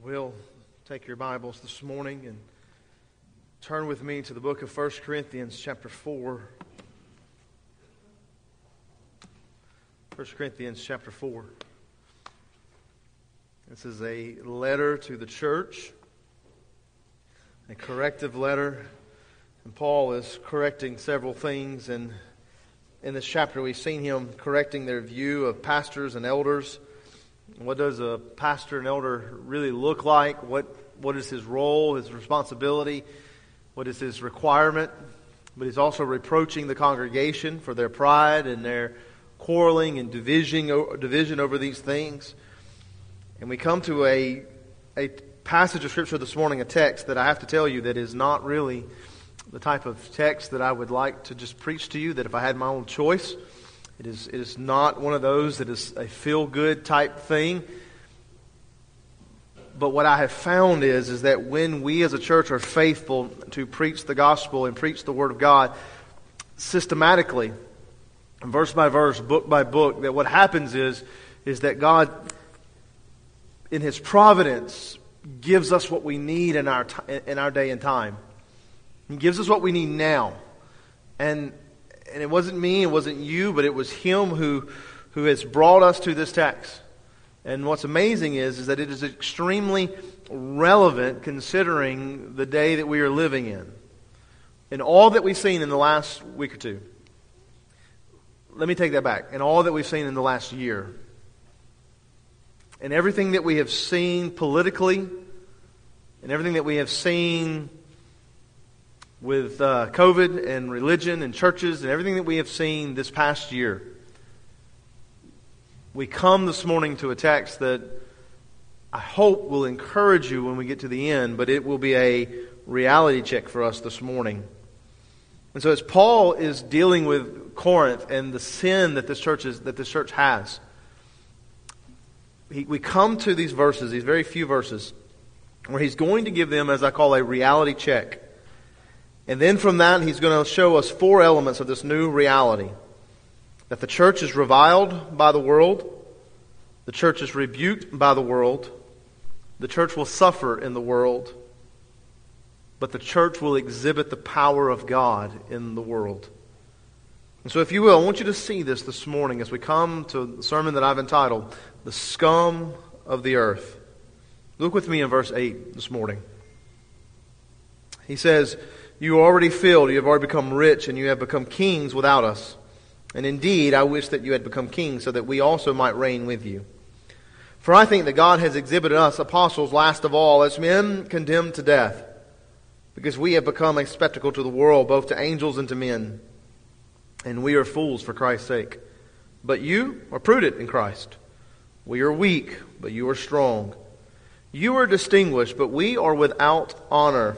will take your Bibles this morning and turn with me to the book of 1 Corinthians, chapter 4. 1 Corinthians, chapter 4. This is a letter to the church, a corrective letter. And Paul is correcting several things. And in this chapter, we've seen him correcting their view of pastors and elders what does a pastor and elder really look like? What, what is his role, his responsibility? What is his requirement? But he's also reproaching the congregation for their pride and their quarreling and division, division over these things. And we come to a, a passage of Scripture this morning, a text that I have to tell you that is not really the type of text that I would like to just preach to you, that if I had my own choice, it is, it is not one of those that is a feel good type thing. But what I have found is, is that when we as a church are faithful to preach the gospel and preach the word of God systematically, verse by verse, book by book, that what happens is, is that God, in His providence, gives us what we need in our, in our day and time. He gives us what we need now. And and it wasn't me, it wasn't you, but it was Him who, who has brought us to this text. And what's amazing is, is that it is extremely relevant considering the day that we are living in. And all that we've seen in the last week or two. Let me take that back. And all that we've seen in the last year. And everything that we have seen politically, and everything that we have seen with uh, COVID and religion and churches and everything that we have seen this past year, we come this morning to a text that I hope will encourage you when we get to the end, but it will be a reality check for us this morning. And so as Paul is dealing with Corinth and the sin that this church is, that this church has, he, we come to these verses, these very few verses, where he's going to give them, as I call, a reality check. And then from that, he's going to show us four elements of this new reality that the church is reviled by the world, the church is rebuked by the world, the church will suffer in the world, but the church will exhibit the power of God in the world. And so, if you will, I want you to see this this morning as we come to the sermon that I've entitled, The Scum of the Earth. Look with me in verse 8 this morning. He says, you are already filled, you have already become rich, and you have become kings without us. And indeed, I wish that you had become kings so that we also might reign with you. For I think that God has exhibited us, apostles, last of all, as men condemned to death, because we have become a spectacle to the world, both to angels and to men. And we are fools for Christ's sake. But you are prudent in Christ. We are weak, but you are strong. You are distinguished, but we are without honor.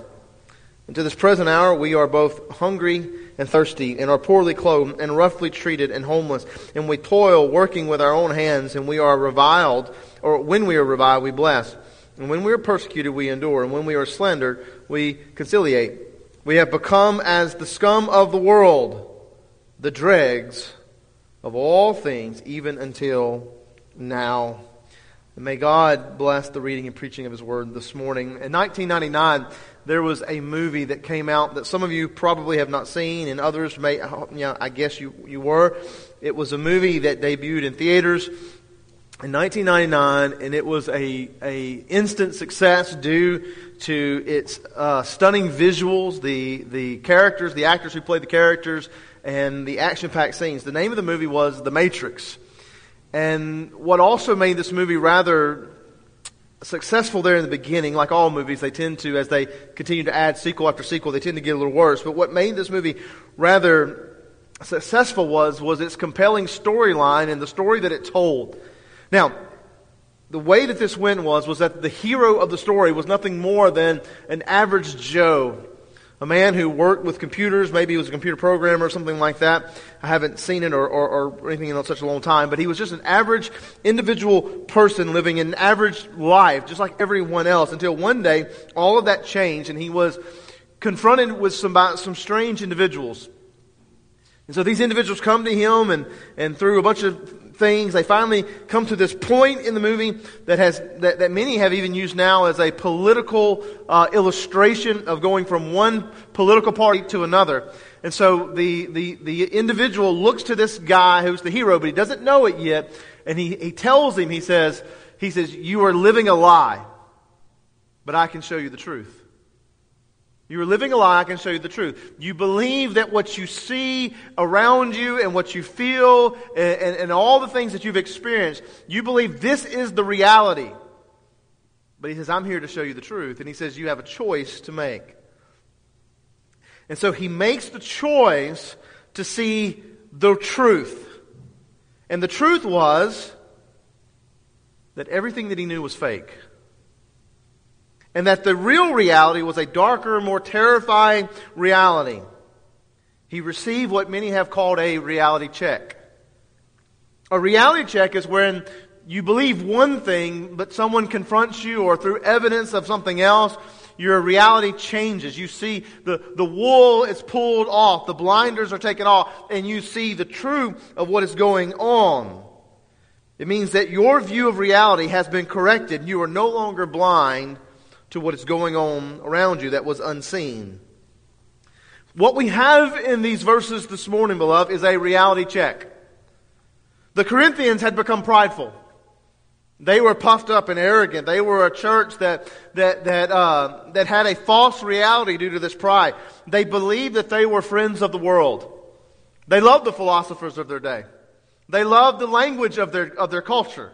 And to this present hour, we are both hungry and thirsty, and are poorly clothed, and roughly treated, and homeless. And we toil, working with our own hands, and we are reviled, or when we are reviled, we bless. And when we are persecuted, we endure. And when we are slandered, we conciliate. We have become as the scum of the world, the dregs of all things, even until now. And may God bless the reading and preaching of His Word this morning. In 1999, there was a movie that came out that some of you probably have not seen, and others may, you know, I guess you, you were. It was a movie that debuted in theaters in 1999, and it was a, a instant success due to its uh, stunning visuals, the, the characters, the actors who played the characters, and the action-packed scenes. The name of the movie was The Matrix. And what also made this movie rather successful there in the beginning, like all movies, they tend to, as they continue to add sequel after sequel, they tend to get a little worse. But what made this movie rather successful was, was its compelling storyline and the story that it told. Now, the way that this went was, was that the hero of the story was nothing more than an average Joe a man who worked with computers, maybe he was a computer programmer or something like that. I haven't seen it or, or, or anything in such a long time, but he was just an average individual person living an average life, just like everyone else, until one day all of that changed and he was confronted with some, some strange individuals. And so these individuals come to him and, and through a bunch of things. They finally come to this point in the movie that has that, that many have even used now as a political uh, illustration of going from one political party to another. And so the, the, the individual looks to this guy who's the hero, but he doesn't know it yet, and he, he tells him, he says, he says, You are living a lie, but I can show you the truth. You are living a lie, I can show you the truth. You believe that what you see around you and what you feel and, and, and, all the things that you've experienced, you believe this is the reality. But he says, I'm here to show you the truth. And he says, You have a choice to make. And so he makes the choice to see the truth. And the truth was that everything that he knew was fake and that the real reality was a darker, more terrifying reality. He received what many have called a reality check. A reality check is when you believe one thing, but someone confronts you or through evidence of something else, your reality changes. You see the, the wool is pulled off, the blinders are taken off, and you see the truth of what is going on. It means that your view of reality has been corrected. You are no longer blind to what is going on around you that was unseen. What we have in these verses this morning, beloved, is a reality check. The Corinthians had become prideful. They were puffed up and arrogant. They were a church that, that, that, uh, that had a false reality due to this pride. They believed that they were friends of the world. They loved the philosophers of their day. They loved the language of their, of their culture.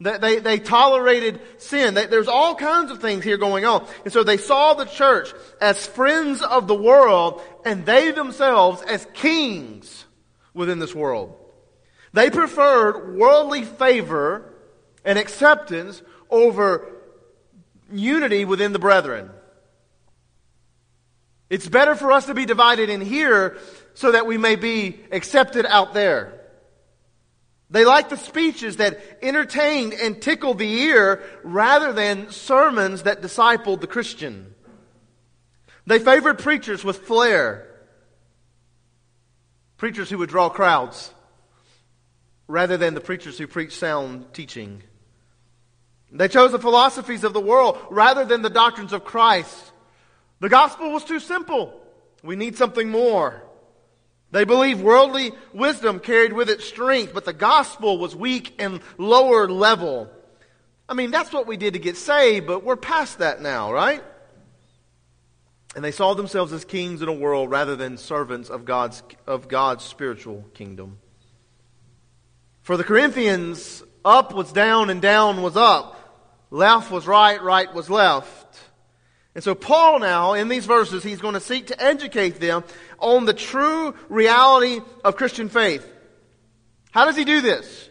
They, they, they tolerated sin. They, there's all kinds of things here going on. And so they saw the church as friends of the world and they themselves as kings within this world. They preferred worldly favor and acceptance over unity within the brethren. It's better for us to be divided in here so that we may be accepted out there. They liked the speeches that entertained and tickled the ear rather than sermons that discipled the Christian. They favored preachers with flair, preachers who would draw crowds, rather than the preachers who preach sound teaching. They chose the philosophies of the world rather than the doctrines of Christ. The gospel was too simple. We need something more. They believed worldly wisdom carried with it strength, but the gospel was weak and lower level. I mean, that's what we did to get saved, but we're past that now, right? And they saw themselves as kings in a world rather than servants of God's, of God's spiritual kingdom. For the Corinthians, up was down and down was up. Left was right, right was left. And so Paul now, in these verses, he's going to seek to educate them on the true reality of Christian faith. How does he do this?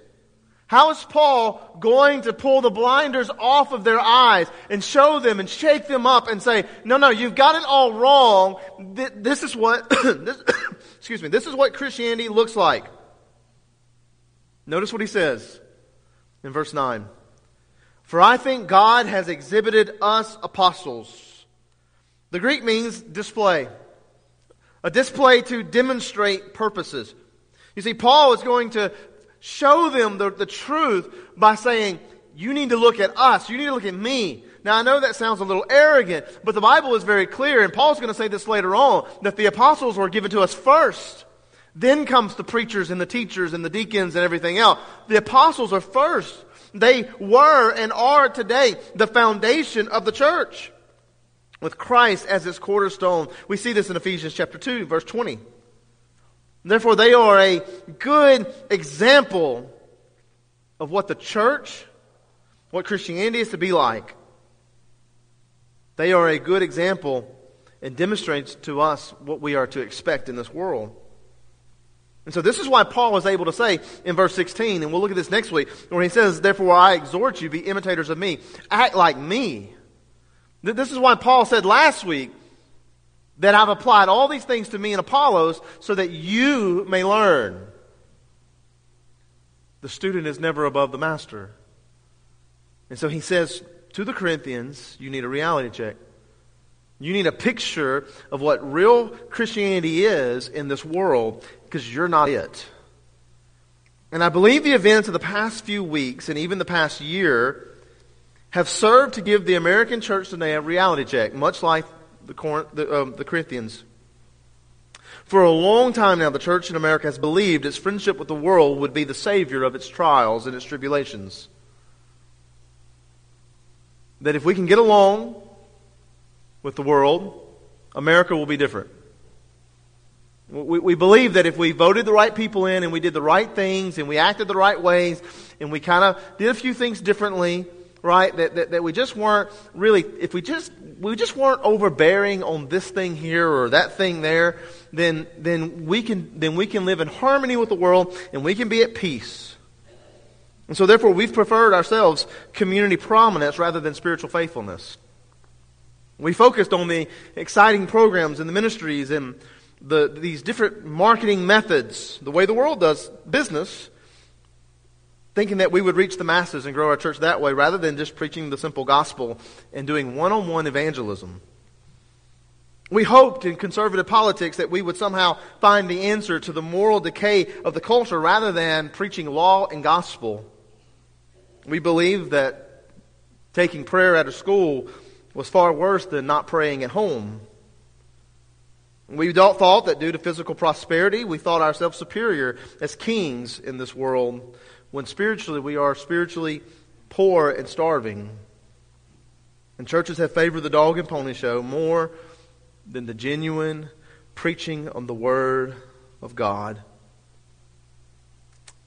How is Paul going to pull the blinders off of their eyes and show them and shake them up and say, no, no, you've got it all wrong. This is what, this, excuse me, this is what Christianity looks like. Notice what he says in verse 9. For I think God has exhibited us apostles the Greek means display. A display to demonstrate purposes. You see, Paul is going to show them the, the truth by saying, you need to look at us. You need to look at me. Now, I know that sounds a little arrogant, but the Bible is very clear, and Paul's going to say this later on, that the apostles were given to us first. Then comes the preachers and the teachers and the deacons and everything else. The apostles are first. They were and are today the foundation of the church with Christ as its cornerstone. We see this in Ephesians chapter 2, verse 20. Therefore, they are a good example of what the church, what Christianity is to be like. They are a good example and demonstrates to us what we are to expect in this world. And so this is why Paul is able to say in verse 16, and we'll look at this next week, where he says, Therefore I exhort you, be imitators of me. Act like me this is why Paul said last week that I've applied all these things to me and Apollos so that you may learn. The student is never above the master. And so he says to the Corinthians, you need a reality check. You need a picture of what real Christianity is in this world because you're not it. And I believe the events of the past few weeks and even the past year have served to give the American church today a reality check, much like the, the, um, the Corinthians. For a long time now, the church in America has believed its friendship with the world would be the savior of its trials and its tribulations. That if we can get along with the world, America will be different. We, we believe that if we voted the right people in and we did the right things and we acted the right ways and we kind of did a few things differently, right? That, that, that we just weren't really, if we just, we just weren't overbearing on this thing here or that thing there, then, then we can, then we can live in harmony with the world and we can be at peace. And so therefore we've preferred ourselves community prominence rather than spiritual faithfulness. We focused on the exciting programs and the ministries and the, these different marketing methods, the way the world does business, thinking that we would reach the masses and grow our church that way rather than just preaching the simple gospel and doing one on one evangelism. We hoped in conservative politics that we would somehow find the answer to the moral decay of the culture rather than preaching law and gospel. We believed that taking prayer out of school was far worse than not praying at home. We thought that due to physical prosperity, we thought ourselves superior as kings in this world, when spiritually we are spiritually poor and starving. And churches have favored the dog and pony show more than the genuine preaching on the Word of God.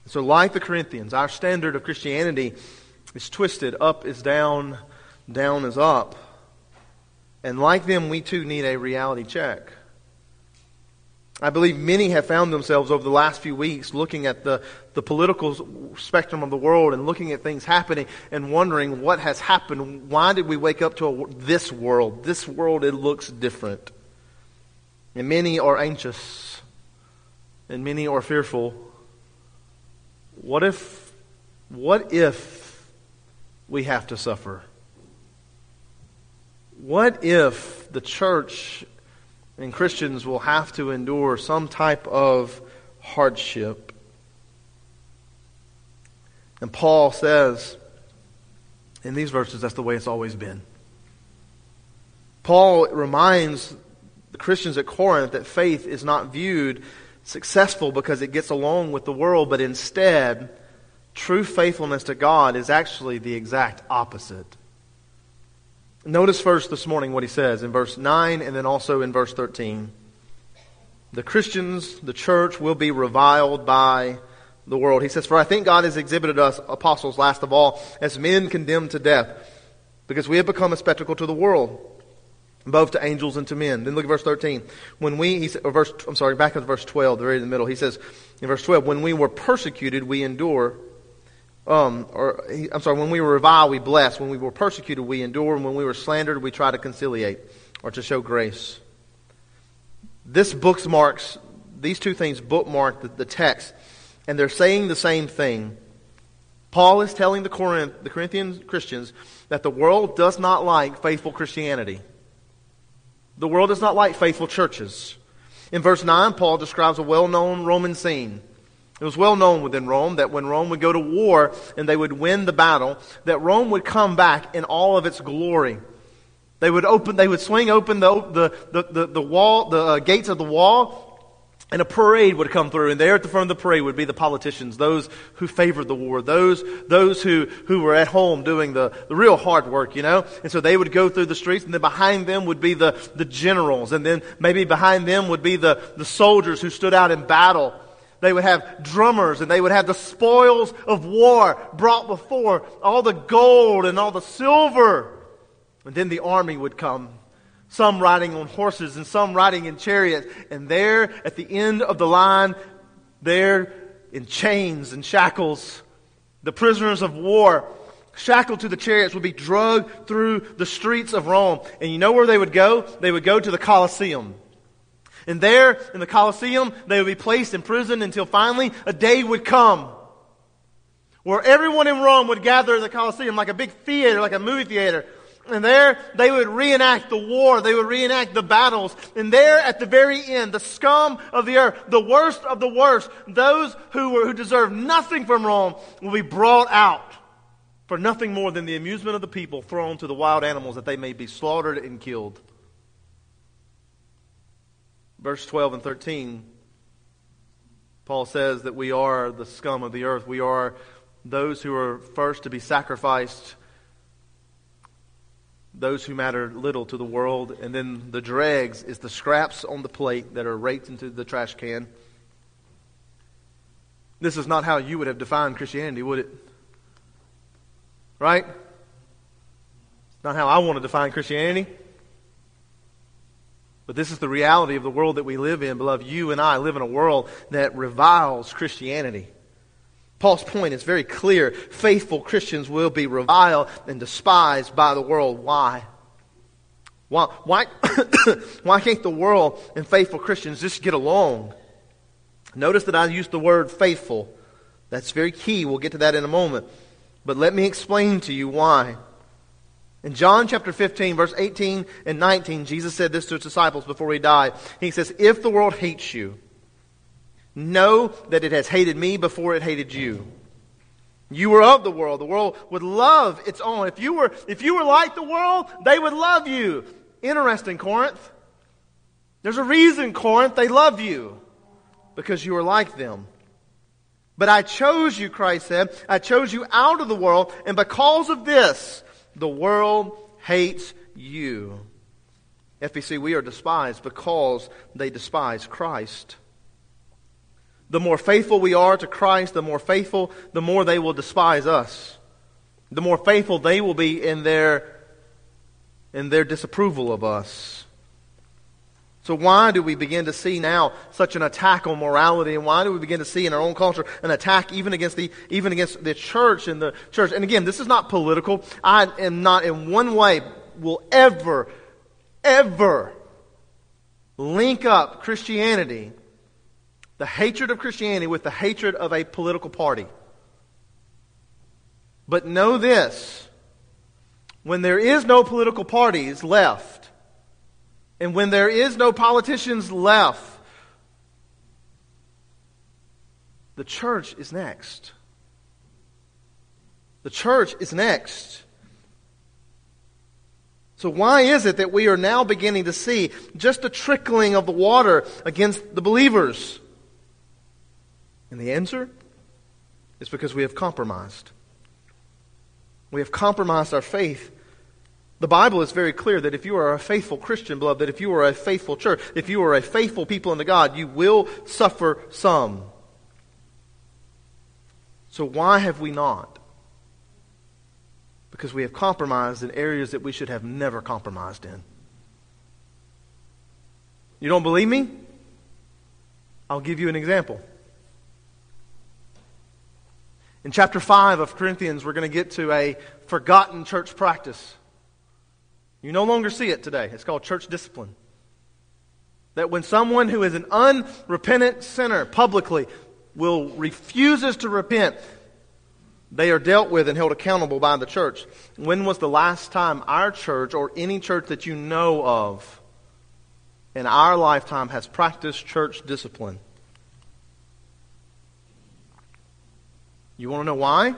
So, like the Corinthians, our standard of Christianity is twisted. Up is down, down is up. And like them, we too need a reality check. I believe many have found themselves over the last few weeks looking at the, the political spectrum of the world and looking at things happening and wondering what has happened. Why did we wake up to a, this world? This world, it looks different. And many are anxious and many are fearful. What if, what if we have to suffer? What if the church and Christians will have to endure some type of hardship. And Paul says in these verses that's the way it's always been. Paul reminds the Christians at Corinth that faith is not viewed successful because it gets along with the world, but instead, true faithfulness to God is actually the exact opposite. Notice first this morning what he says in verse 9 and then also in verse 13. The Christians, the church, will be reviled by the world. He says, For I think God has exhibited us, apostles last of all, as men condemned to death, because we have become a spectacle to the world, both to angels and to men. Then look at verse 13. When we, he said, or verse, I'm sorry, back in verse 12, the very in the middle, he says, in verse 12, when we were persecuted, we endure um, or I'm sorry, when we were reviled, we bless. When we were persecuted, we endure. And when we were slandered, we try to conciliate or to show grace. This bookmarks, these two things bookmark the, the text, and they're saying the same thing. Paul is telling the, Corinth, the Corinthian Christians that the world does not like faithful Christianity. The world does not like faithful churches. In verse 9, Paul describes a well known Roman scene. It was well known within Rome that when Rome would go to war and they would win the battle, that Rome would come back in all of its glory. They would open, they would swing open the, the, the, the, wall, the uh, gates of the wall, and a parade would come through, and there at the front of the parade would be the politicians, those who favored the war, those, those who, who were at home doing the, the real hard work, you know? And so they would go through the streets, and then behind them would be the, the generals, and then maybe behind them would be the, the soldiers who stood out in battle. They would have drummers and they would have the spoils of war brought before, all the gold and all the silver. And then the army would come, some riding on horses and some riding in chariots. And there at the end of the line, there in chains and shackles, the prisoners of war shackled to the chariots would be dragged through the streets of Rome. And you know where they would go? They would go to the Colosseum. And there in the Colosseum, they would be placed in prison until finally a day would come where everyone in Rome would gather in the Colosseum like a big theater, like a movie theater. And there they would reenact the war. They would reenact the battles. And there at the very end, the scum of the earth, the worst of the worst, those who, were, who deserve nothing from Rome will be brought out for nothing more than the amusement of the people thrown to the wild animals that they may be slaughtered and killed. Verse 12 and 13, Paul says that we are the scum of the earth. We are those who are first to be sacrificed, those who matter little to the world, and then the dregs is the scraps on the plate that are raked into the trash can. This is not how you would have defined Christianity, would it? Right? Not how I want to define Christianity. But this is the reality of the world that we live in, beloved. You and I live in a world that reviles Christianity. Paul's point is very clear. Faithful Christians will be reviled and despised by the world. Why? Why, why, why can't the world and faithful Christians just get along? Notice that I used the word faithful. That's very key. We'll get to that in a moment. But let me explain to you why. In John chapter 15, verse 18 and 19, Jesus said this to his disciples before he died. He says, If the world hates you, know that it has hated me before it hated you. You were of the world. The world would love its own. If you were, if you were like the world, they would love you. Interesting, Corinth. There's a reason, Corinth, they love you. Because you are like them. But I chose you, Christ said. I chose you out of the world, and because of this, the world hates you. FBC, we are despised because they despise Christ. The more faithful we are to Christ, the more faithful, the more they will despise us. The more faithful they will be in their, in their disapproval of us. So why do we begin to see now such an attack on morality, and why do we begin to see in our own culture an attack even against the even against the church and the church? And again, this is not political. I am not in one way will ever, ever link up Christianity, the hatred of Christianity, with the hatred of a political party. But know this: when there is no political parties left and when there is no politicians left, the church is next. The church is next. So, why is it that we are now beginning to see just a trickling of the water against the believers? And the answer is because we have compromised. We have compromised our faith the Bible is very clear that if you are a faithful Christian, beloved, that if you are a faithful church, if you are a faithful people unto God, you will suffer some. So why have we not? Because we have compromised in areas that we should have never compromised in. You don't believe me? I'll give you an example. In chapter 5 of Corinthians, we're going to get to a forgotten church practice. You no longer see it today. It's called church discipline. That when someone who is an unrepentant sinner publicly will refuses to repent, they are dealt with and held accountable by the church. When was the last time our church or any church that you know of in our lifetime has practiced church discipline? You want to know why?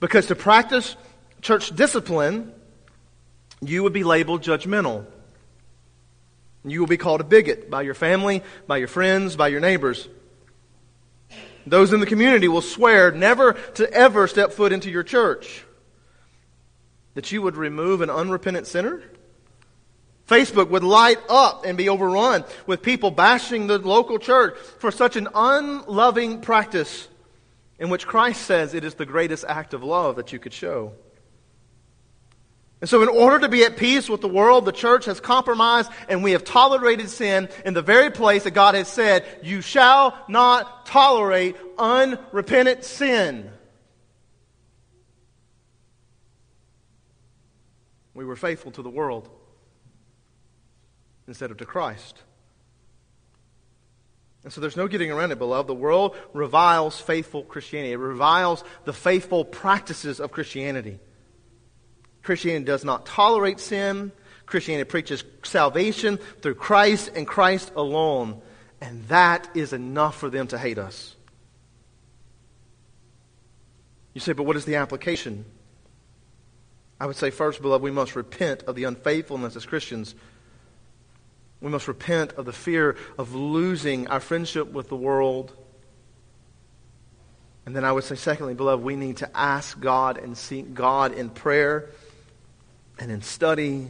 Because to practice church discipline, you would be labeled judgmental. You will be called a bigot by your family, by your friends, by your neighbors. Those in the community will swear never to ever step foot into your church. That you would remove an unrepentant sinner? Facebook would light up and be overrun with people bashing the local church for such an unloving practice in which Christ says it is the greatest act of love that you could show. And so, in order to be at peace with the world, the church has compromised and we have tolerated sin in the very place that God has said, You shall not tolerate unrepentant sin. We were faithful to the world instead of to Christ. And so there's no getting around it, beloved. The world reviles faithful Christianity. It reviles the faithful practices of Christianity. Christianity does not tolerate sin. Christianity preaches salvation through Christ and Christ alone. And that is enough for them to hate us. You say, but what is the application? I would say, first, beloved, we must repent of the unfaithfulness as Christians. We must repent of the fear of losing our friendship with the world. And then I would say, secondly, beloved, we need to ask God and seek God in prayer and in study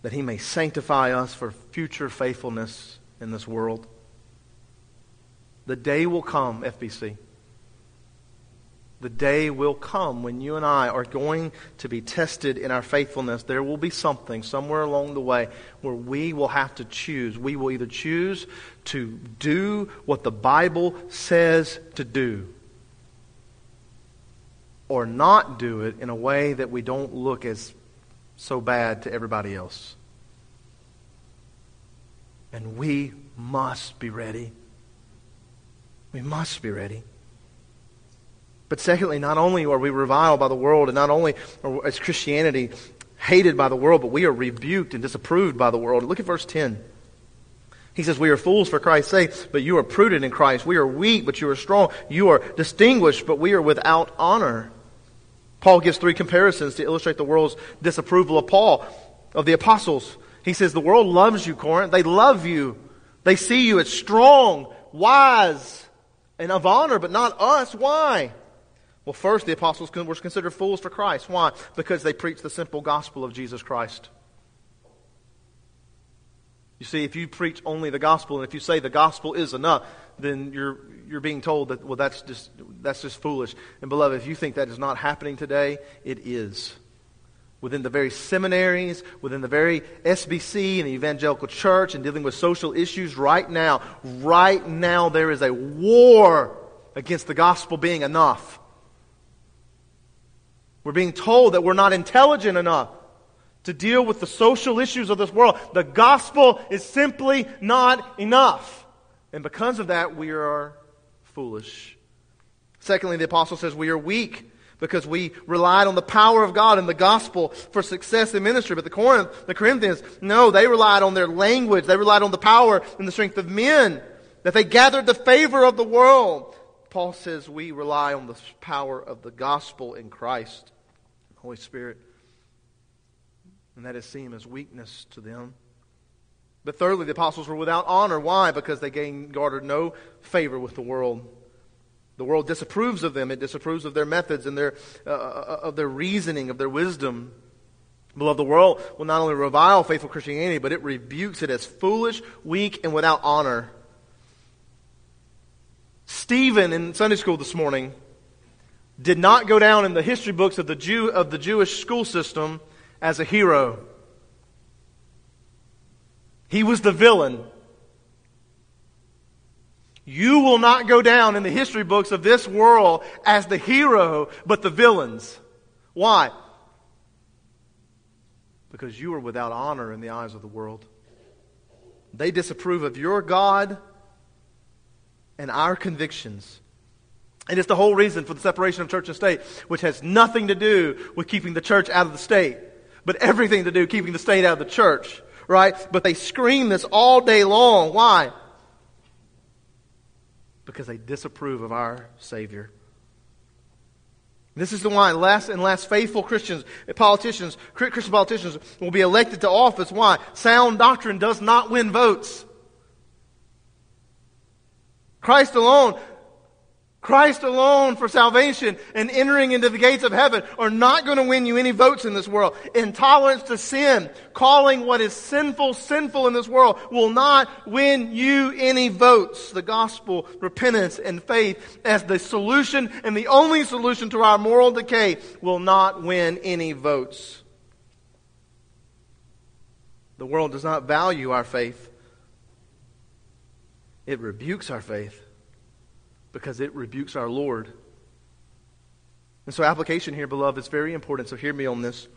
that He may sanctify us for future faithfulness in this world. The day will come, FBC. The day will come when you and I are going to be tested in our faithfulness. There will be something somewhere along the way where we will have to choose. We will either choose to do what the Bible says to do or not do it in a way that we don't look as so bad to everybody else. And we must be ready. We must be ready. But secondly, not only are we reviled by the world, and not only is Christianity hated by the world, but we are rebuked and disapproved by the world. Look at verse 10. He says, We are fools for Christ's sake, but you are prudent in Christ. We are weak, but you are strong. You are distinguished, but we are without honor. Paul gives three comparisons to illustrate the world's disapproval of Paul, of the apostles. He says, The world loves you, Corinth. They love you. They see you as strong, wise, and of honor, but not us. Why? Well, first, the apostles were considered fools for Christ. Why? Because they preached the simple gospel of Jesus Christ. You see, if you preach only the gospel, and if you say the gospel is enough, then you're, you're being told that, well, that's just, that's just foolish. And beloved, if you think that is not happening today, it is. Within the very seminaries, within the very SBC and the evangelical church, and dealing with social issues right now, right now there is a war against the gospel being enough. We're being told that we're not intelligent enough to deal with the social issues of this world. The gospel is simply not enough. And because of that, we are foolish. Secondly, the apostle says we are weak because we relied on the power of God and the gospel for success in ministry. But the Corinth, the Corinthians, no, they relied on their language. They relied on the power and the strength of men. That they gathered the favor of the world. Paul says we rely on the power of the gospel in Christ, Holy Spirit. And that is seen as weakness to them. But thirdly, the apostles were without honor. Why? Because they gained, garnered no favor with the world. The world disapproves of them. It disapproves of their methods and their, uh, uh, of their reasoning, of their wisdom. Beloved, the world will not only revile faithful Christianity, but it rebukes it as foolish, weak, and without honor. Stephen in Sunday school this morning did not go down in the history books of the Jew of the Jewish school system as a hero. He was the villain. You will not go down in the history books of this world as the hero, but the villains. Why? Because you are without honor in the eyes of the world. They disapprove of your God and our convictions. And it's the whole reason for the separation of church and state, which has nothing to do with keeping the church out of the state, but everything to do keeping the state out of the church right? But they scream this all day long. Why? Because they disapprove of our Savior. This is the why less and less faithful Christians, politicians, Christian politicians will be elected to office. Why? Sound doctrine does not win votes. Christ alone Christ alone for salvation and entering into the gates of heaven are not going to win you any votes in this world. Intolerance to sin, calling what is sinful sinful in this world will not win you any votes. The gospel, repentance, and faith as the solution and the only solution to our moral decay will not win any votes. The world does not value our faith. It rebukes our faith because it rebukes our Lord. And so, application here, beloved, is very important. So, hear me on this.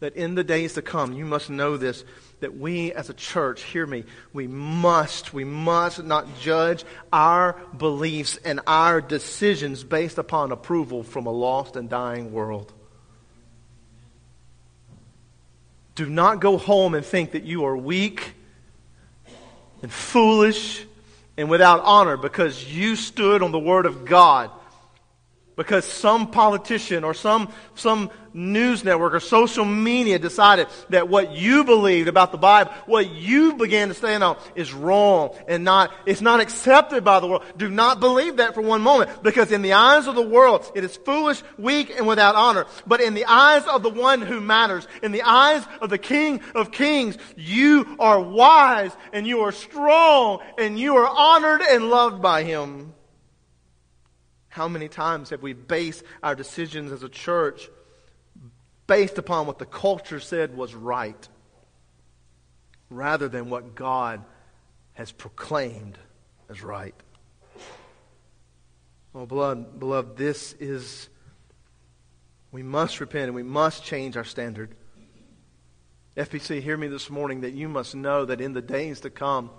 That in the days to come, you must know this, that we as a church, hear me, we must, we must not judge our beliefs and our decisions based upon approval from a lost and dying world. Do not go home and think that you are weak and foolish and without honor because you stood on the Word of God because some politician or some, some news network or social media decided that what you believed about the Bible, what you began to stand on is wrong and not, it's not accepted by the world. Do not believe that for one moment because in the eyes of the world, it is foolish, weak, and without honor. But in the eyes of the one who matters, in the eyes of the King of Kings, you are wise and you are strong and you are honored and loved by Him. How many times have we based our decisions as a church based upon what the culture said was right rather than what God has proclaimed as right? Oh, beloved, beloved, this is, we must repent and we must change our standard. FBC, hear me this morning that you must know that in the days to come,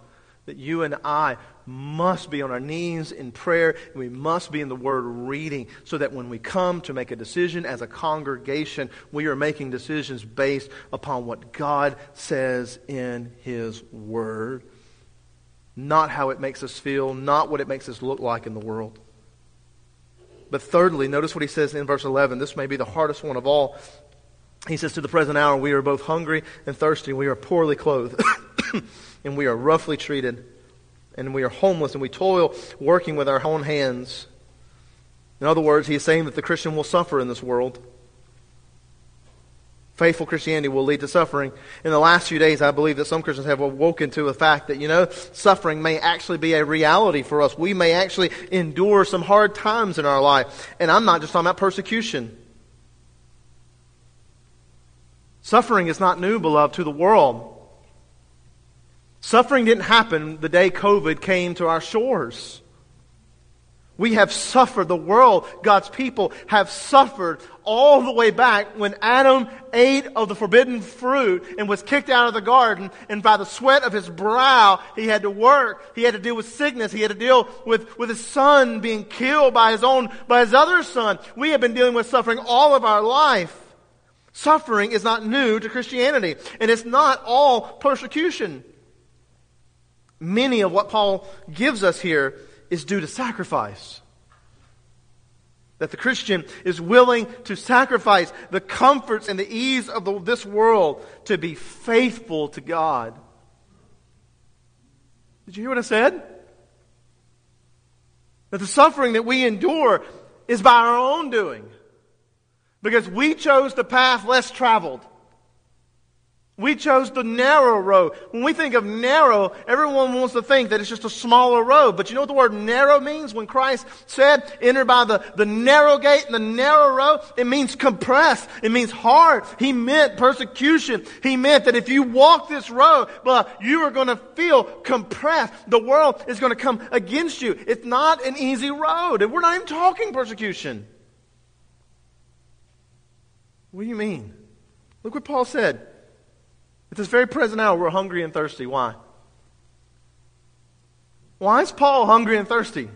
that you and I must be on our knees in prayer and we must be in the Word reading so that when we come to make a decision as a congregation, we are making decisions based upon what God says in His Word. Not how it makes us feel, not what it makes us look like in the world. But thirdly, notice what he says in verse 11. This may be the hardest one of all. He says, To the present hour, we are both hungry and thirsty. We are poorly clothed. and we are roughly treated, and we are homeless, and we toil working with our own hands. In other words, he is saying that the Christian will suffer in this world. Faithful Christianity will lead to suffering. In the last few days, I believe that some Christians have awoken to the fact that, you know, suffering may actually be a reality for us. We may actually endure some hard times in our life. And I'm not just talking about persecution. Suffering is not new, beloved, to the world. Suffering didn't happen the day COVID came to our shores. We have suffered. The world, God's people, have suffered all the way back when Adam ate of the forbidden fruit and was kicked out of the garden. And by the sweat of his brow, he had to work. He had to deal with sickness. He had to deal with, with his son being killed by his own, by his other son. We have been dealing with suffering all of our life. Suffering is not new to Christianity. And it's not all persecution many of what Paul gives us here is due to sacrifice. That the Christian is willing to sacrifice the comforts and the ease of the, this world to be faithful to God. Did you hear what I said? That the suffering that we endure is by our own doing. Because we chose the path less traveled. We chose the narrow road. When we think of narrow, everyone wants to think that it's just a smaller road. But you know what the word narrow means? When Christ said, enter by the, the narrow gate and the narrow road, it means compressed. It means hard. He meant persecution. He meant that if you walk this road, but you are going to feel compressed. The world is going to come against you. It's not an easy road. And we're not even talking persecution. What do you mean? Look what Paul said. At this very present hour, we're hungry and thirsty. Why? Why is Paul hungry and thirsty?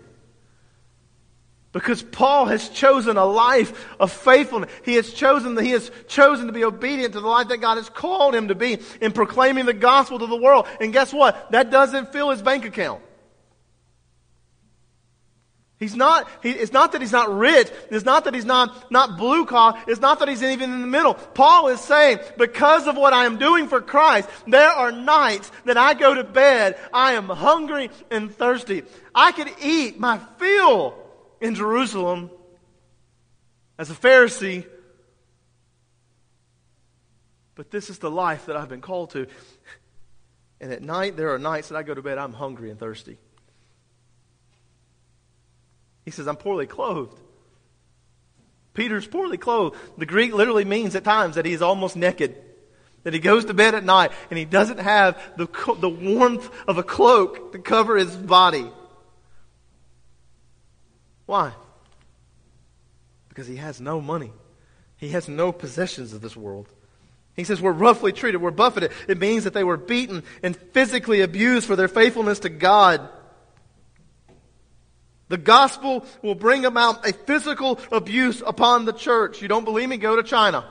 Because Paul has chosen a life of faithfulness. He has chosen he has chosen to be obedient to the life that God has called him to be in proclaiming the gospel to the world. And guess what? That doesn't fill his bank account. He's not, he, it's not that he's not rich. It's not that he's not, not blue collar. It's not that he's even in the middle. Paul is saying, because of what I am doing for Christ, there are nights that I go to bed, I am hungry and thirsty. I could eat my fill in Jerusalem as a Pharisee, but this is the life that I've been called to. And at night, there are nights that I go to bed, I'm hungry and thirsty. He says, I'm poorly clothed. Peter's poorly clothed. The Greek literally means at times that he's almost naked. That he goes to bed at night and he doesn't have the, the warmth of a cloak to cover his body. Why? Because he has no money. He has no possessions of this world. He says we're roughly treated, we're buffeted. It means that they were beaten and physically abused for their faithfulness to God. The gospel will bring about a physical abuse upon the church. You don't believe me? Go to China.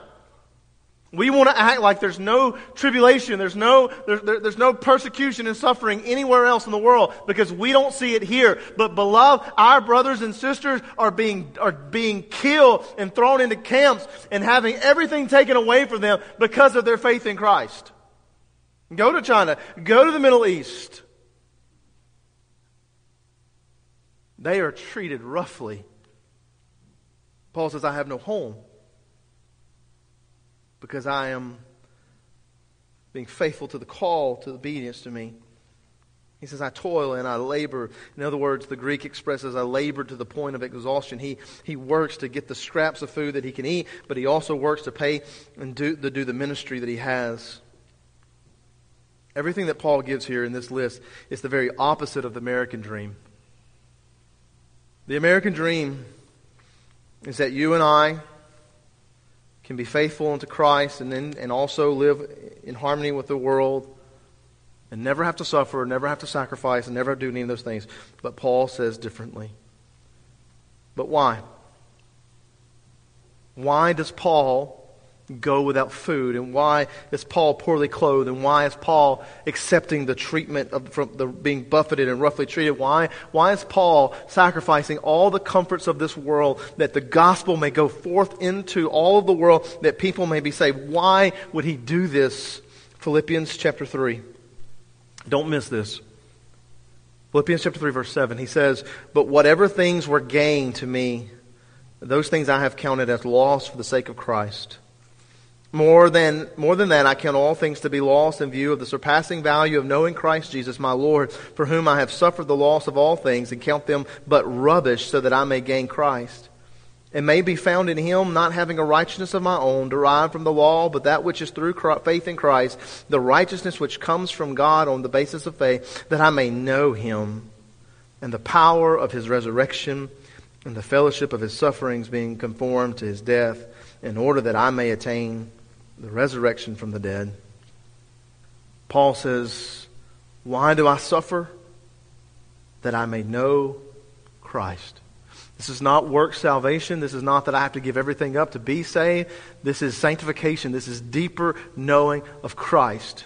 We want to act like there's no tribulation, there's no, there's, there, there's no persecution and suffering anywhere else in the world because we don't see it here. But beloved, our brothers and sisters are being, are being killed and thrown into camps and having everything taken away from them because of their faith in Christ. Go to China, go to the Middle East. They are treated roughly. Paul says, I have no home because I am being faithful to the call, to obedience to me. He says, I toil and I labor. In other words, the Greek expresses, I labor to the point of exhaustion. He, he works to get the scraps of food that he can eat, but he also works to pay and do, to do the ministry that he has. Everything that Paul gives here in this list is the very opposite of the American dream. The American dream is that you and I can be faithful unto Christ and then and also live in harmony with the world and never have to suffer, never have to sacrifice, and never do any of those things. But Paul says differently. But why? Why does Paul go without food? And why is Paul poorly clothed? And why is Paul accepting the treatment of from the being buffeted and roughly treated? Why, why is Paul sacrificing all the comforts of this world that the gospel may go forth into all of the world that people may be saved? Why would he do this? Philippians chapter 3. Don't miss this. Philippians chapter 3 verse 7. He says, But whatever things were gain to me, those things I have counted as loss for the sake of Christ. More than, more than that, I count all things to be lost in view of the surpassing value of knowing Christ Jesus my Lord, for whom I have suffered the loss of all things, and count them but rubbish, so that I may gain Christ, and may be found in him, not having a righteousness of my own, derived from the law, but that which is through faith in Christ, the righteousness which comes from God on the basis of faith, that I may know him, and the power of his resurrection, and the fellowship of his sufferings, being conformed to his death, in order that I may attain the resurrection from the dead. Paul says, Why do I suffer? That I may know Christ. This is not work salvation. This is not that I have to give everything up to be saved. This is sanctification. This is deeper knowing of Christ.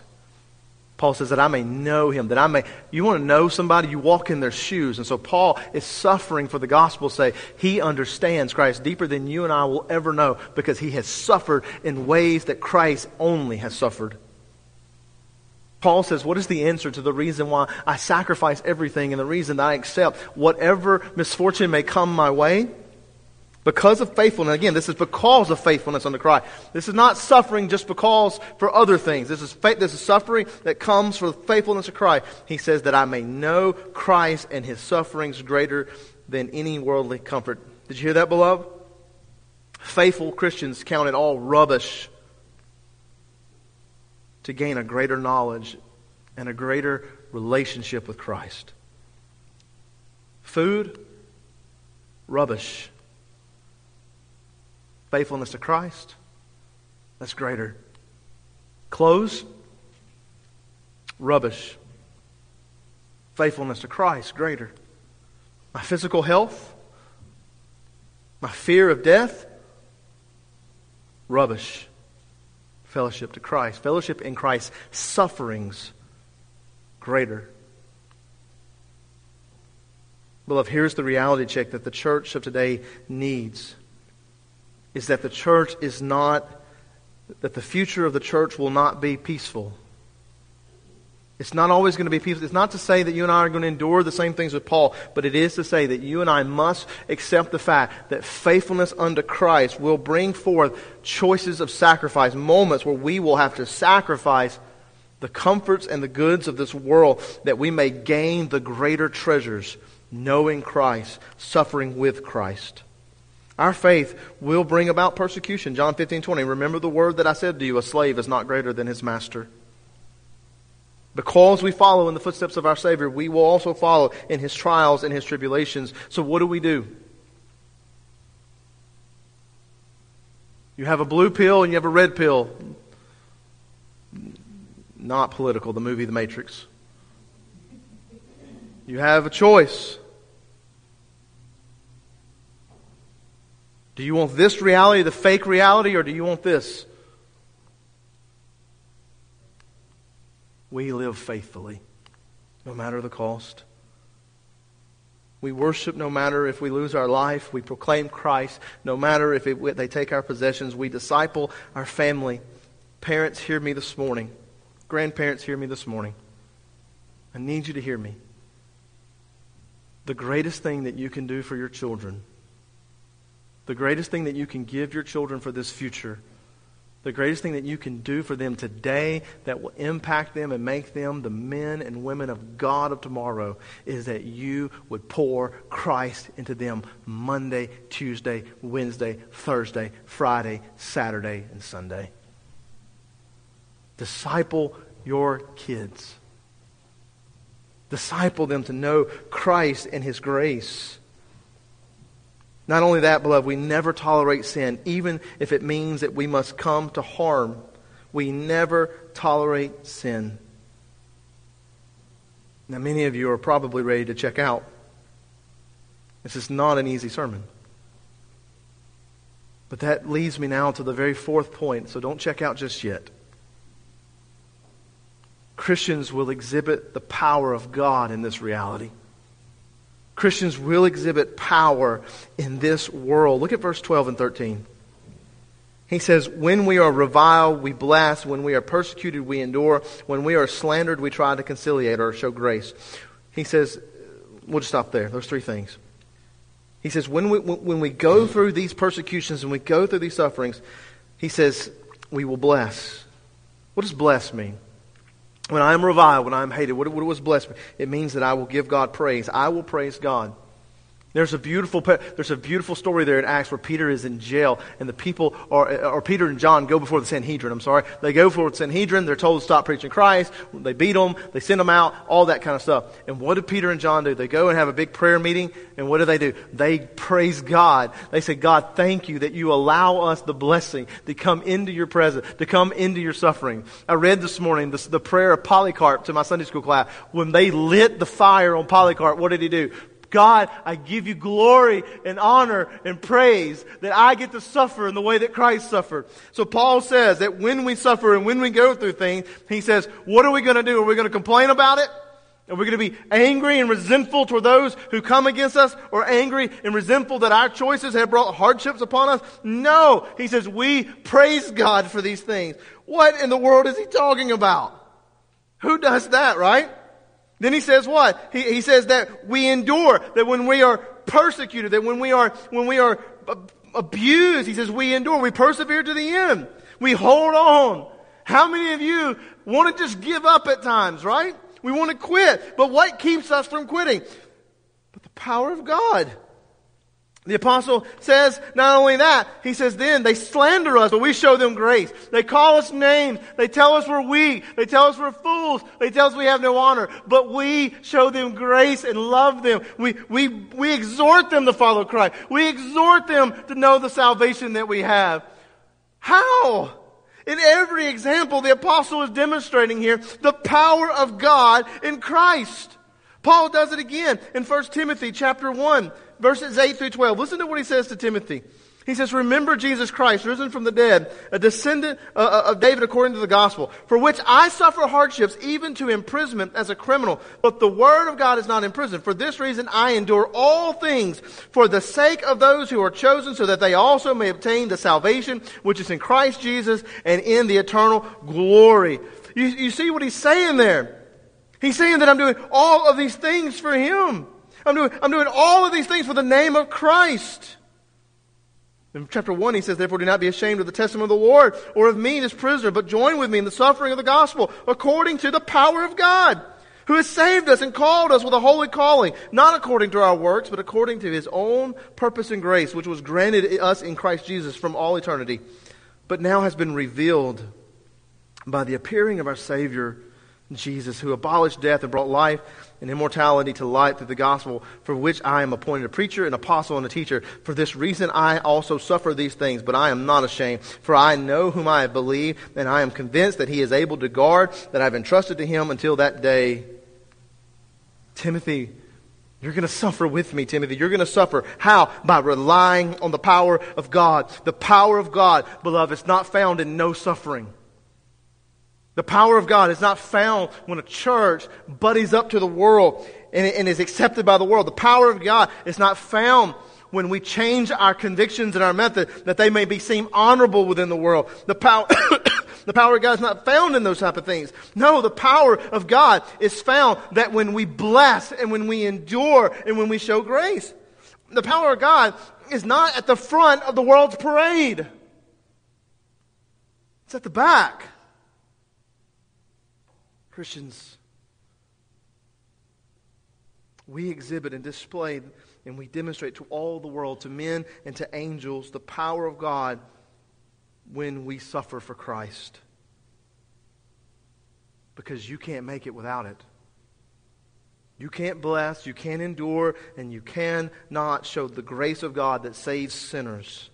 Paul says that I may know him, that I may. You want to know somebody, you walk in their shoes. And so Paul is suffering for the gospel's sake. He understands Christ deeper than you and I will ever know because he has suffered in ways that Christ only has suffered. Paul says, What is the answer to the reason why I sacrifice everything and the reason that I accept whatever misfortune may come my way? Because of faithfulness. Again, this is because of faithfulness unto Christ. This is not suffering just because for other things. This is, faith, this is suffering that comes for the faithfulness of Christ. He says that I may know Christ and his sufferings greater than any worldly comfort. Did you hear that, beloved? Faithful Christians count it all rubbish to gain a greater knowledge and a greater relationship with Christ. Food, rubbish faithfulness to Christ, that's greater. Clothes, rubbish. Faithfulness to Christ, greater. My physical health, my fear of death, rubbish. Fellowship to Christ. Fellowship in Christ's sufferings, greater. Beloved, here's the reality check that the church of today needs is that the church is not, that the future of the church will not be peaceful. It's not always going to be peaceful. It's not to say that you and I are going to endure the same things with Paul, but it is to say that you and I must accept the fact that faithfulness unto Christ will bring forth choices of sacrifice, moments where we will have to sacrifice the comforts and the goods of this world that we may gain the greater treasures, knowing Christ, suffering with Christ. Our faith will bring about persecution. John 15, 20. Remember the word that I said to you, a slave is not greater than his master. Because we follow in the footsteps of our Savior, we will also follow in his trials and his tribulations. So what do we do? You have a blue pill and you have a red pill. Not political, the movie The Matrix. You have a choice. Do you want this reality, the fake reality, or do you want this? we live faithfully, no matter the cost. We worship no matter if we lose our life. We proclaim Christ no matter if it, they take our possessions. We disciple our family. Parents, hear me this morning. Grandparents, hear me this morning. I need you to hear me. The greatest thing that you can do for your children, the greatest thing that you can give your children for this future, the greatest thing that you can do for them today that will impact them and make them the men and women of God of tomorrow is that you would pour Christ into them Monday, Tuesday, Wednesday, Thursday, Friday, Saturday, and Sunday. Disciple your kids. Disciple them to know Christ and His grace. Not only that, beloved, we never tolerate sin, even if it means that we must come to harm. We never tolerate sin. Now, many of you are probably ready to check out. This is not an easy sermon. But that leads me now to the very fourth point, so don't check out just yet. Christians will exhibit the power of God in this reality. Christians will exhibit power in this world. Look at verse 12 and 13. He says, When we are reviled, we bless. When we are persecuted, we endure. When we are slandered, we try to conciliate or show grace. He says, We'll just stop there. Those three things. He says, when we, when we go through these persecutions and we go through these sufferings, he says, we will bless. What does bless mean? When I am reviled, when I am hated, what, what was blessed? It means that I will give God praise. I will praise God. There's a beautiful there's a beautiful story there in Acts where Peter is in jail and the people or, or Peter and John go before the Sanhedrin. I'm sorry, they go before the Sanhedrin. They're told to stop preaching Christ. They beat them. They send them out. All that kind of stuff. And what do Peter and John do? They go and have a big prayer meeting. And what do they do? They praise God. They say, God, thank you that you allow us the blessing to come into your presence, to come into your suffering. I read this morning the, the prayer of Polycarp to my Sunday school class. When they lit the fire on Polycarp, what did he do? God, I give you glory and honor and praise that I get to suffer in the way that Christ suffered. So Paul says that when we suffer and when we go through things, he says, what are we going to do? Are we going to complain about it? Are we going to be angry and resentful toward those who come against us or angry and resentful that our choices have brought hardships upon us? No. He says we praise God for these things. What in the world is he talking about? Who does that, right? Then he says what? He, he says that we endure, that when we are persecuted, that when we are, when we are abused, he says we endure, we persevere to the end. We hold on. How many of you want to just give up at times, right? We want to quit. But what keeps us from quitting? But the power of God. The apostle says not only that, he says then they slander us, but we show them grace. They call us names. They tell us we're weak. They tell us we're fools. They tell us we have no honor. But we show them grace and love them. We, we, we exhort them to follow Christ. We exhort them to know the salvation that we have. How? In every example, the apostle is demonstrating here the power of God in Christ. Paul does it again in 1 Timothy chapter 1 verses 8 through 12. Listen to what he says to Timothy. He says, Remember Jesus Christ, risen from the dead, a descendant uh, uh, of David according to the gospel, for which I suffer hardships, even to imprisonment as a criminal. But the word of God is not imprisoned. For this reason I endure all things for the sake of those who are chosen, so that they also may obtain the salvation which is in Christ Jesus and in the eternal glory. You, you see what he's saying there? He's saying that I'm doing all of these things for him. I'm doing, I'm doing all of these things for the name of Christ. In chapter 1, he says, Therefore, do not be ashamed of the testimony of the Lord or of me, his prisoner, but join with me in the suffering of the gospel according to the power of God, who has saved us and called us with a holy calling, not according to our works, but according to his own purpose and grace, which was granted us in Christ Jesus from all eternity, but now has been revealed by the appearing of our Savior, Jesus, who abolished death and brought life and immortality to light through the gospel, for which I am appointed a preacher, an apostle, and a teacher. For this reason I also suffer these things, but I am not ashamed, for I know whom I have believed, and I am convinced that he is able to guard that I have entrusted to him until that day. Timothy, you're going to suffer with me, Timothy. You're going to suffer. How? By relying on the power of God. The power of God, beloved, is not found in no suffering. The power of God is not found when a church buddies up to the world and, and is accepted by the world. The power of God is not found when we change our convictions and our method that they may be seen honorable within the world. The power, the power of God is not found in those type of things. No, the power of God is found that when we bless and when we endure and when we show grace. The power of God is not at the front of the world's parade. It's at the back. Christians, we exhibit and display and we demonstrate to all the world, to men and to angels, the power of God when we suffer for Christ. Because you can't make it without it. You can't bless, you can't endure, and you cannot show the grace of God that saves sinners.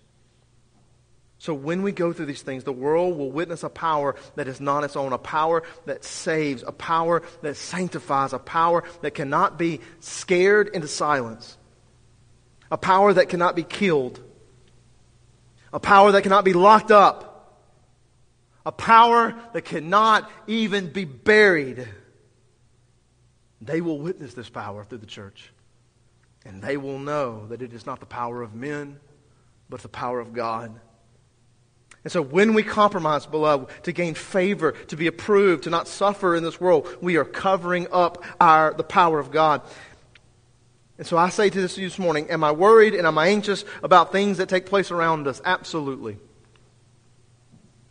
So when we go through these things, the world will witness a power that is not its own, a power that saves, a power that sanctifies, a power that cannot be scared into silence, a power that cannot be killed, a power that cannot be locked up, a power that cannot even be buried. They will witness this power through the church. And they will know that it is not the power of men, but the power of God. And so when we compromise, beloved, to gain favor, to be approved, to not suffer in this world, we are covering up our, the power of God. And so I say to this this morning, am I worried and am I anxious about things that take place around us? Absolutely.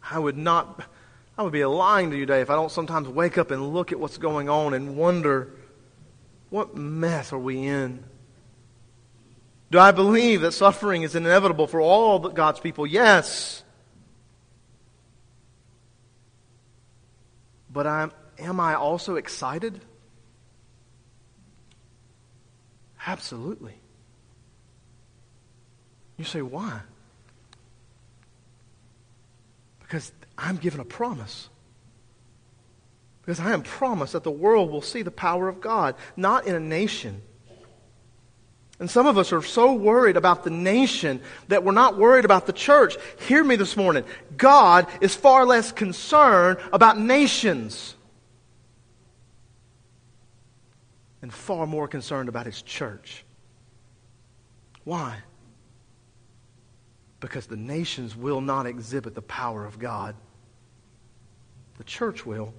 I would not, I would be lying to you today if I don't sometimes wake up and look at what's going on and wonder, what mess are we in? Do I believe that suffering is inevitable for all God's people? Yes. But I'm, am I also excited? Absolutely. You say, why? Because I'm given a promise. Because I am promised that the world will see the power of God, not in a nation. And some of us are so worried about the nation that we're not worried about the church. Hear me this morning. God is far less concerned about nations and far more concerned about his church. Why? Because the nations will not exhibit the power of God. The church will.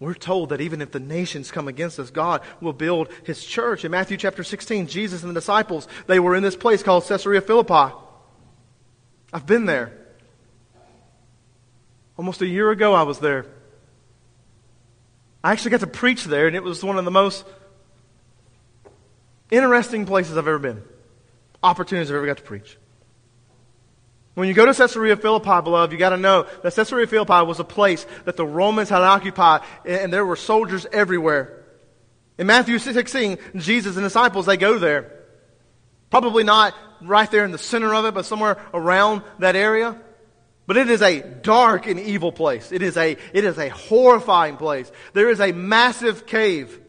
We're told that even if the nations come against us, God will build his church. In Matthew chapter 16, Jesus and the disciples, they were in this place called Caesarea Philippi. I've been there. Almost a year ago, I was there. I actually got to preach there, and it was one of the most interesting places I've ever been. Opportunities I've ever got to preach. When you go to Caesarea Philippi, beloved, you got to know that Caesarea Philippi was a place that the Romans had occupied, and there were soldiers everywhere. In Matthew 16, Jesus and disciples, they go there. Probably not right there in the center of it, but somewhere around that area. But it is a dark and evil place. It is a, it is a horrifying place. There is a massive cave.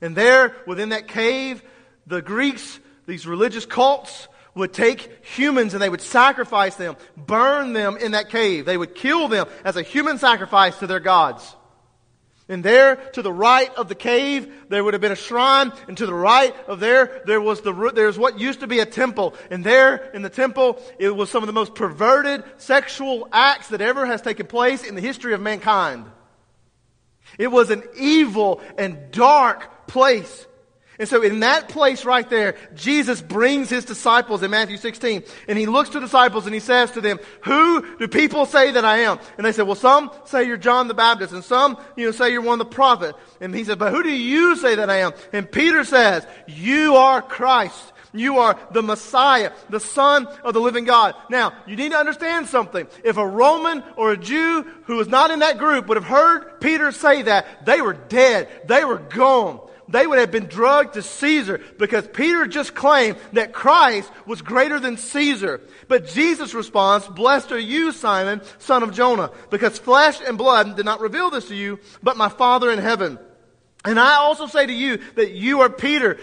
And there, within that cave, the Greeks, these religious cults, would take humans and they would sacrifice them, burn them in that cave. They would kill them as a human sacrifice to their gods. And there, to the right of the cave, there would have been a shrine, and to the right of there, there was the there's what used to be a temple. And there, in the temple, it was some of the most perverted sexual acts that ever has taken place in the history of mankind. It was an evil and dark place. And so in that place right there, Jesus brings his disciples in Matthew 16, and he looks to the disciples and he says to them, who do people say that I am? And they said, well, some say you're John the Baptist, and some, you know, say you're one of the prophets. And he said, but who do you say that I am? And Peter says, you are Christ. You are the Messiah, the Son of the living God. Now, you need to understand something. If a Roman or a Jew who was not in that group would have heard Peter say that, they were dead. They were gone they would have been drugged to Caesar because Peter just claimed that Christ was greater than Caesar. But Jesus responds, Blessed are you, Simon, son of Jonah, because flesh and blood did not reveal this to you, but my Father in heaven. And I also say to you that you are Peter,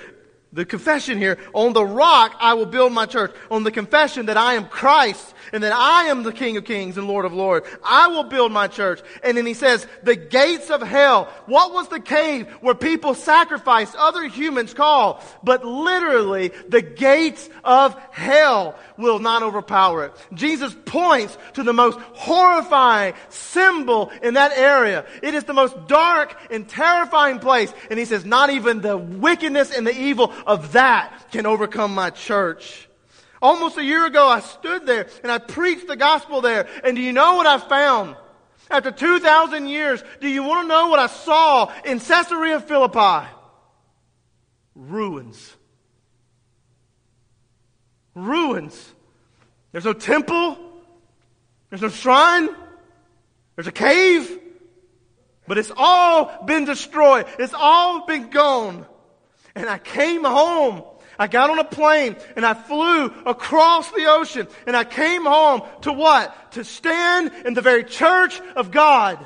The confession here, on the rock I will build my church. On the confession that I am Christ and that I am the King of Kings and Lord of Lords. I will build my church. And then he says, the gates of hell. What was the cave where people sacrificed other humans call? But literally, the gates of hell will not overpower it. Jesus points to the most horrifying symbol in that area. It is the most dark and terrifying place. And he says, not even the wickedness and the evil of that can overcome my church. Almost a year ago, I stood there and I preached the gospel there. And do you know what I found? After 2,000 years, do you want to know what I saw in Caesarea Philippi? Ruins. Ruins. There's no temple. There's no shrine. There's a cave. But it's all been destroyed. It's all been gone. And I came home. I got on a plane and I flew across the ocean and I came home to what? To stand in the very church of God.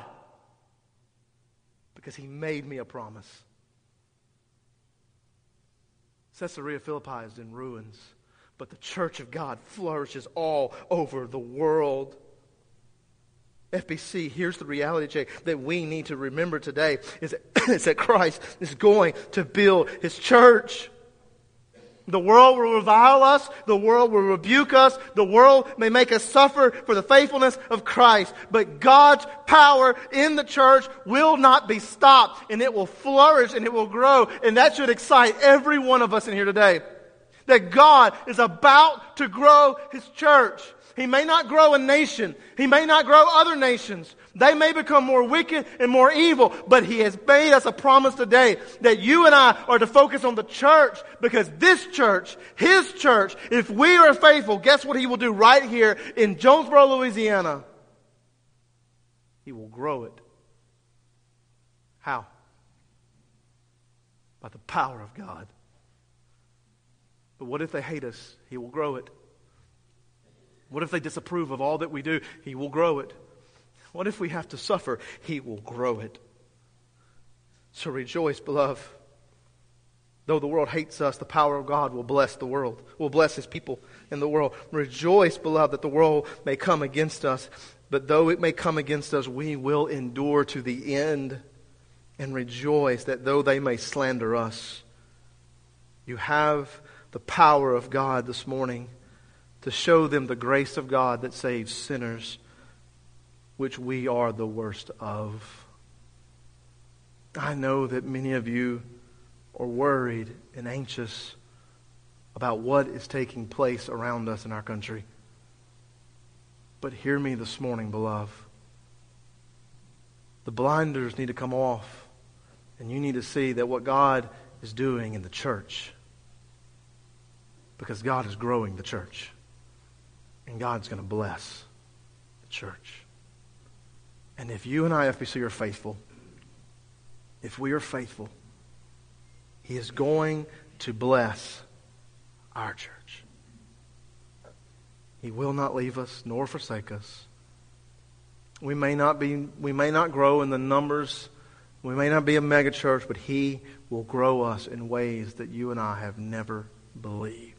Because he made me a promise. Caesarea Philippi is in ruins, but the church of God flourishes all over the world. FBC, here's the reality check that we need to remember today is that, is that Christ is going to build his church. The world will revile us. The world will rebuke us. The world may make us suffer for the faithfulness of Christ. But God's power in the church will not be stopped and it will flourish and it will grow. And that should excite every one of us in here today. That God is about to grow His church. He may not grow a nation. He may not grow other nations. They may become more wicked and more evil, but He has made us a promise today that you and I are to focus on the church because this church, His church, if we are faithful, guess what He will do right here in Jonesboro, Louisiana? He will grow it. How? By the power of God. But what if they hate us? He will grow it. What if they disapprove of all that we do? He will grow it. What if we have to suffer? He will grow it. So rejoice, beloved. Though the world hates us, the power of God will bless the world, will bless his people in the world. Rejoice, beloved, that the world may come against us, but though it may come against us, we will endure to the end. And rejoice that though they may slander us, you have the power of God this morning to show them the grace of God that saves sinners, which we are the worst of. I know that many of you are worried and anxious about what is taking place around us in our country. But hear me this morning, beloved. The blinders need to come off, and you need to see that what God is doing in the church, because God is growing the church. And God's going to bless the church. And if you and I, FBC, are faithful, if we are faithful, He is going to bless our church. He will not leave us nor forsake us. We may not be we may not grow in the numbers, we may not be a megachurch, but he will grow us in ways that you and I have never believed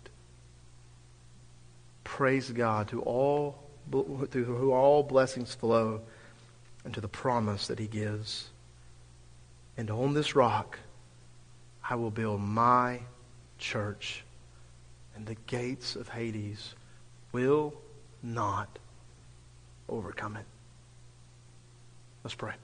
praise God to all through who all blessings flow and to the promise that he gives. And on this rock I will build my church, and the gates of Hades will not overcome it. Let's pray.